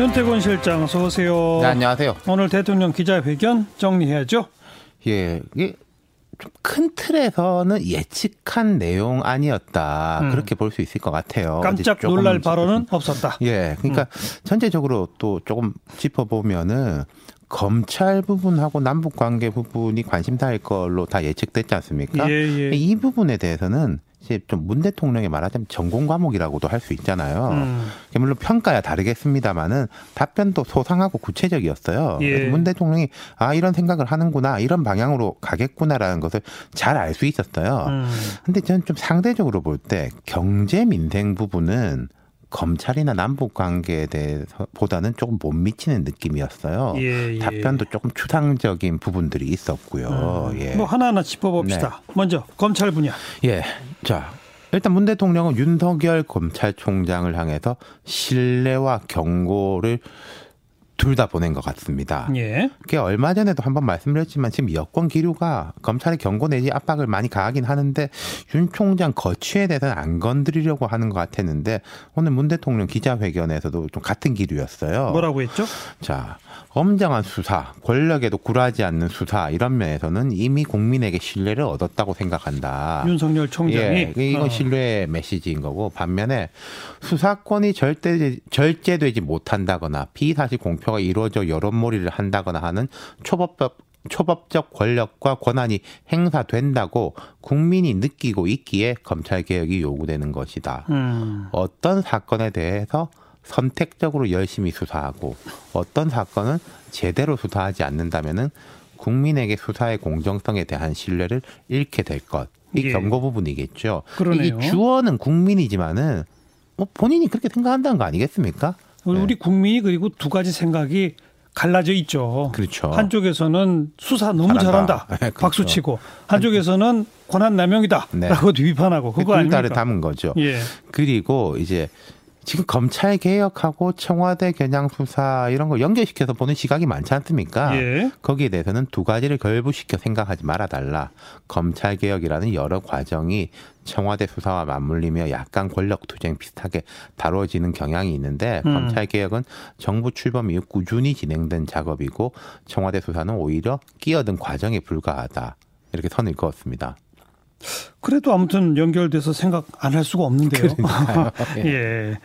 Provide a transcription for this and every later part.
윤태곤 실장 어서 오세요. 네, 안녕하세요. 오늘 대통령 기자회견 정리해야죠. 예, 이게 큰 틀에서는 예측한 내용 아니었다 음. 그렇게 볼 수 있을 것 같아요. 깜짝 놀랄 발언은 없었다. 예, 그러니까 음. 전체적으로 또 조금 짚어보면은 검찰 부분하고 남북 관계 부분이 관심사일 걸로 다 예측됐지 않습니까? 예, 예. 이 부분에 대해서는 이제 좀문 대통령의 말하자면 전공 과목이라고도 할 수 있잖아요. 음. 물론 평가야 다르겠습니다만은 답변도 소상하고 구체적이었어요. 예. 문 대통령이 아 이런 생각을 하는구나 이런 방향으로 가겠구나라는 것을 잘 알 수 있었어요. 음. 근데 저는 좀 상대적으로 볼 때 경제 민생 부분은 검찰이나 남북 관계에 대해서 보다는 조금 못 미치는 느낌이었어요. 예, 예. 답변도 조금 추상적인 부분들이 있었고요. 음, 예. 뭐 하나하나 짚어봅시다. 네. 먼저 검찰 분야. 예. 자, 일단 문 대통령은 윤석열 검찰총장을 향해서 신뢰와 경고를 둘 다 보낸 것 같습니다. 예. 그게 얼마 전에도 한번 말씀드렸지만 지금 여권 기류가 검찰의 경고 내지 압박을 많이 가하긴 하는데 윤 총장 거취에 대해서는 안 건드리려고 하는 것 같았는데 오늘 문 대통령 기자회견에서도 좀 같은 기류였어요. 뭐라고 했죠? 자, 엄정한 수사, 권력에도 굴하지 않는 수사 이런 면에서는 이미 국민에게 신뢰를 얻었다고 생각한다. 윤석열 총장이 예, 이건 어. 신뢰의 메시지인 거고 반면에 수사권이 절대 절제되지 못한다거나 비사실 공표 투표가 이루어져 여론몰이를 한다거나 하는 초법적 초법적 권력과 권한이 행사된다고 국민이 느끼고 있기에 검찰 개혁이 요구되는 것이다. 음. 어떤 사건에 대해서 선택적으로 열심히 수사하고 어떤 사건은 제대로 수사하지 않는다면은 국민에게 수사의 공정성에 대한 신뢰를 잃게 될 것. 이 예. 경고 부분이겠죠. 그러네요. 이 주어는 국민이지만은 뭐 본인이 그렇게 생각한다는 거 아니겠습니까? 우리 네. 국민이 그리고 두 가지 생각이 갈라져 있죠. 그렇죠. 한쪽에서는 수사 너무 잘한다. 잘한다. 네, 그렇죠. 박수 치고 한쪽에서는 권한 남용이다라고 네. 비판하고 그거 아닙니까? 담은 거죠. 예. 그리고 이제 지금 검찰 개혁하고 청와대 겨냥 수사 이런 걸 연결시켜서 보는 시각이 많지 않습니까? 예. 거기에 대해서는 두 가지를 결부시켜 생각하지 말아 달라. 검찰 개혁이라는 여러 과정이 청와대 수사와 맞물리며 약간 권력 투쟁 비슷하게 다뤄지는 경향이 있는데 음. 검찰 개혁은 정부 출범 이후 꾸준히 진행된 작업이고 청와대 수사는 오히려 끼어든 과정에 불과하다. 이렇게 선을 그었습니다. 그래도 아무튼 연결돼서 생각 안 할 수가 없는데요. 예.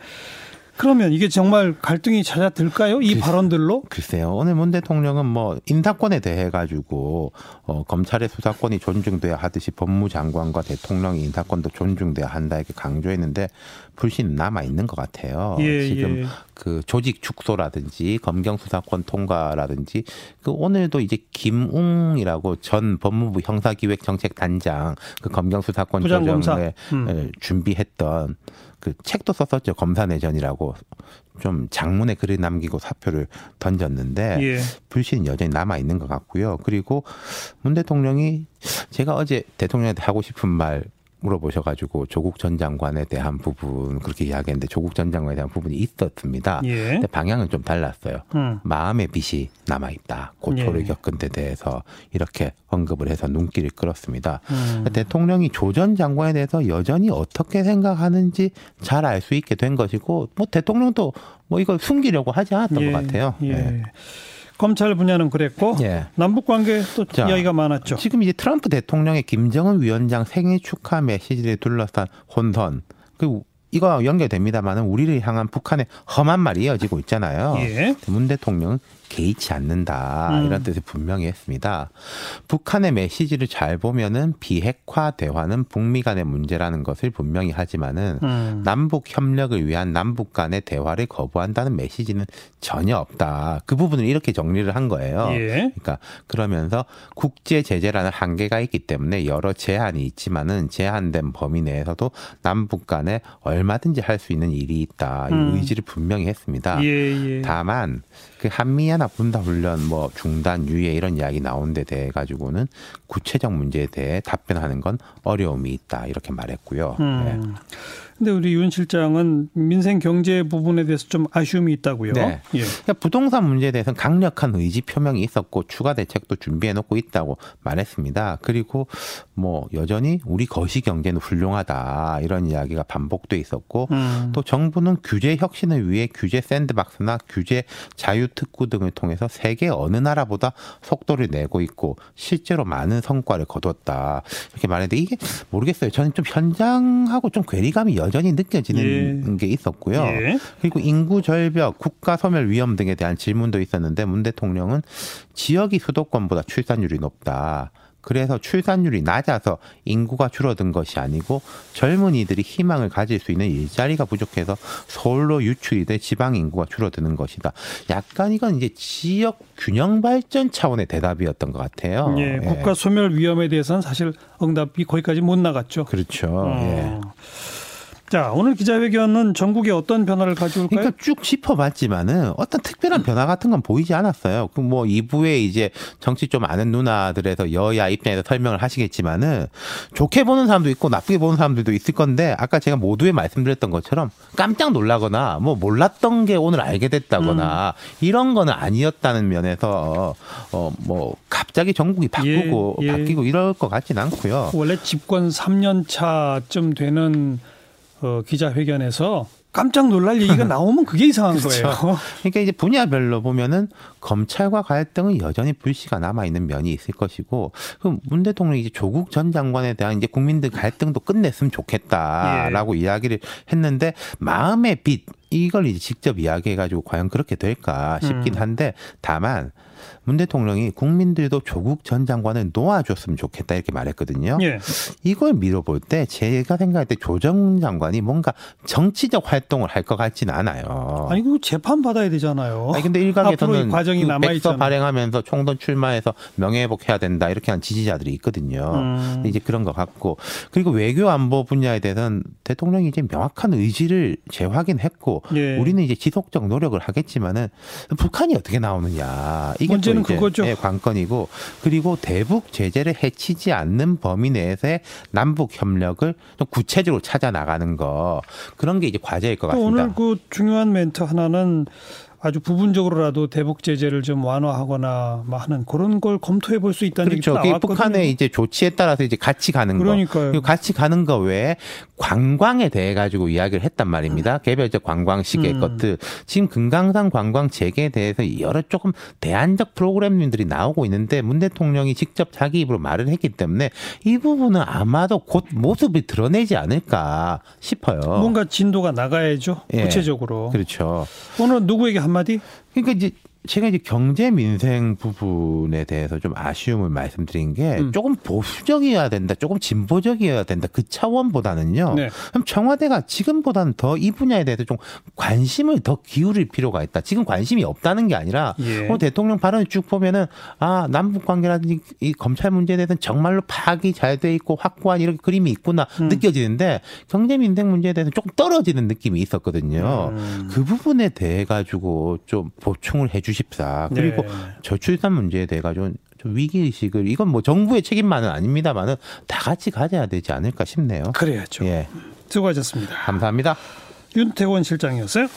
예. 그러면 이게 정말 갈등이 잦아들까요? 이 글, 발언들로? 글쎄요. 오늘 문 대통령은 뭐 인사권에 대해 가지고 어, 검찰의 수사권이 존중돼야 하듯이 법무장관과 대통령의 인사권도 존중돼야 한다 이렇게 강조했는데 불신 남아 있는 것 같아요. 예, 지금 예. 그 조직 축소라든지 검경 수사권 통과라든지 그 오늘도 이제 김웅이라고 전 법무부 형사기획정책단장 그 검경 수사권 조정을 음. 준비했던 그 책도 썼었죠. 검사 내전이라고 좀 장문에 글을 남기고 사표를 던졌는데 예. 불신이 여전히 남아 있는 것 같고요. 그리고 문 대통령이 제가 어제 대통령한테 하고 싶은 말 물어보셔가지고 조국 전 장관에 대한 부분 그렇게 이야기했는데 조국 전 장관에 대한 부분이 있었습니다. 예. 근데 방향은 좀 달랐어요. 음. 마음의 빚이 남아 있다. 고초를 예. 겪은 데 대해서 이렇게 언급을 해서 눈길을 끌었습니다. 음. 대통령이 조 전 장관에 대해서 여전히 어떻게 생각하는지 잘 알 수 있게 된 것이고 뭐 대통령도 뭐 이걸 숨기려고 하지 않았던 예. 것 같아요. 예. 네. 검찰 분야는 그랬고 예. 남북 관계 또 자, 이야기가 많았죠. 지금 이제 트럼프 대통령의 김정은 위원장 생일 축하 메시지를 둘러싼 혼선. 그 이거 연결됩니다만은 우리를 향한 북한의 험한 말이 이어지고 있잖아요. 예. 문 대통령은 개의치 않는다 음. 이런 뜻을 분명히 했습니다. 북한의 메시지를 잘 보면은 비핵화 대화는 북미 간의 문제라는 것을 분명히 하지만은 음. 남북 협력을 위한 남북 간의 대화를 거부한다는 메시지는 전혀 없다. 그 부분을 이렇게 정리를 한 거예요. 예. 그러니까 그러면서 국제 제재라는 한계가 있기 때문에 여러 제한이 있지만은 제한된 범위 내에서도 남북 간에 얼마 든지 할 수 있는 일이 있다. 음. 이 의지를 분명히 했습니다. 예, 예. 다만 그 한미연합 군사 훈련 뭐 중단 유예 이런 이야기 나온 데 대해 가지고는 구체적 문제에 대해 답변하는 건 어려움이 있다 이렇게 말했고요. 음. 네. 근데 우리 윤 실장은 민생 경제 부분에 대해서 좀 아쉬움이 있다고요. 네. 예. 그러니까 부동산 문제에 대해서는 강력한 의지 표명이 있었고 추가 대책도 준비해 놓고 있다고 말했습니다. 그리고 뭐 여전히 우리 거시 경제는 훌륭하다 이런 이야기가 반복돼 있었고 음. 또 정부는 규제 혁신을 위해 규제 샌드박스나 규제 자유 특구 등을 통해서 세계 어느 나라보다 속도를 내고 있고 실제로 많은 성과를 거뒀다 이렇게 말했는데 이게 모르겠어요. 저는 좀 현장하고 좀 괴리감이 여 전히 느껴지는 예. 게 있었고요. 예. 그리고 인구 절벽, 국가 소멸 위험 등에 대한 질문도 있었는데 문 대통령은 지역이 수도권보다 출산율이 높다. 그래서 출산율이 낮아서 인구가 줄어든 것이 아니고 젊은이들이 희망을 가질 수 있는 일자리가 부족해서 서울로 유출이 돼 지방 인구가 줄어드는 것이다. 약간 이건 이제 지역 균형 발전 차원의 대답이었던 것 같아요. 예, 국가 소멸 위험에 대해서는 사실 응답이 거기까지 못 나갔죠. 그렇죠. 어. 예. 자, 오늘 기자회견은 전국에 어떤 변화를 가져올까요? 그러니까 쭉 짚어봤지만은 어떤 특별한 변화 같은 건 보이지 않았어요. 그 뭐 2부에 이제 정치 좀 아는 누나들에서 여야 입장에서 설명을 하시겠지만은 좋게 보는 사람도 있고 나쁘게 보는 사람들도 있을 건데 아까 제가 모두에 말씀드렸던 것처럼 깜짝 놀라거나 뭐 몰랐던 게 오늘 알게 됐다거나 음. 이런 거는 아니었다는 면에서 어 뭐 갑자기 전국이 바꾸고 예, 예. 바뀌고 이럴 것 같지는 않고요. 원래 집권 3년 차쯤 되는 어, 기자회견에서 깜짝 놀랄 얘기가 나오면 그게 이상한 그렇죠. 거예요. 그러니까 이제 분야별로 보면은 검찰과 갈등은 여전히 불씨가 남아 있는 면이 있을 것이고 그문 대통령이 이제 조국 전 장관에 대한 이제 국민들 갈등도 끝냈으면 좋겠다라고 예. 이야기를 했는데 마음의 빛 이걸 이제 직접 이야기해 가지고 과연 그렇게 될까 싶긴 음. 한데 다만 문 대통령이 국민들도 조국 전 장관을 놓아줬으면 좋겠다 이렇게 말했거든요. 예. 이걸 밀어볼 때 제가 생각할 때 조정 장관이 뭔가 정치적 활동을 할 것 같지는 않아요. 아니 그 재판 받아야 되잖아요. 아니 근데 일각에서는 과정이 그 남아 있어 발행하면서 총선 출마해서 명예회복해야 된다 이렇게 한 지지자들이 있거든요. 음. 이제 그런 것 같고 그리고 외교 안보 분야에 대해서는 대통령이 이제 명확한 의지를 재확인했고 예. 우리는 이제 지속적 노력을 하겠지만은 북한이 어떻게 나오느냐 이게 문 제는 그거죠. 예, 관건이고 그리고 대북 제재를 해치지 않는 범위 내에서의 남북 협력을 좀 구체적으로 찾아 나가는 거 그런 게 이제 과제일 것 같습니다. 오늘 그 중요한 멘트 하나는 아주 부분적으로라도 대북 제재를 좀 완화하거나 뭐 하는 그런 걸 검토해 볼 수 있다는 그렇죠. 얘기도 나왔거든요. 북한의 이제 조치에 따라서 이제 같이 가는 그러니까요. 거. 같이 가는 거 외에 관광에 대해 가지고 이야기를 했단 말입니다. 개별적 관광식의 음. 것들. 지금 금강산 관광 재개에 대해서 여러 조금 대안적 프로그램들이 나오고 있는데 문 대통령이 직접 자기 입으로 말을 했기 때문에 이 부분은 아마도 곧 모습을 드러내지 않을까 싶어요. 뭔가 진도가 나가야죠. 예. 구체적으로. 그렇죠. 오늘 누구에게 한마디? 그러니까 이제 제가 이제 경제 민생 부분에 대해서 좀 아쉬움을 말씀드린 게 음. 조금 보수적이어야 된다, 조금 진보적이어야 된다 그 차원보다는요. 네. 그럼 청와대가 지금보다는 더 이 분야에 대해서 좀 관심을 더 기울일 필요가 있다. 지금 관심이 없다는 게 아니라 예. 오늘 대통령 발언을 쭉 보면은 아 남북 관계라든지 이 검찰 문제에 대해서는 정말로 파악이 잘 돼 있고 확고한 이런 그림이 있구나 음. 느껴지는데 경제 민생 문제에 대해서 조금 떨어지는 느낌이 있었거든요. 음. 그 부분에 대해 가지고 좀 보충을 해주시. 주십사. 그리고 네. 저출산 문제에 대해 가지고 좀 위기 의식을 이건 뭐 정부의 책임만은 아닙니다만은 다 같이 가져야 되지 않을까 싶네요. 그래야죠. 예. 수고하셨습니다. 감사합니다. 윤태원 실장이었어요.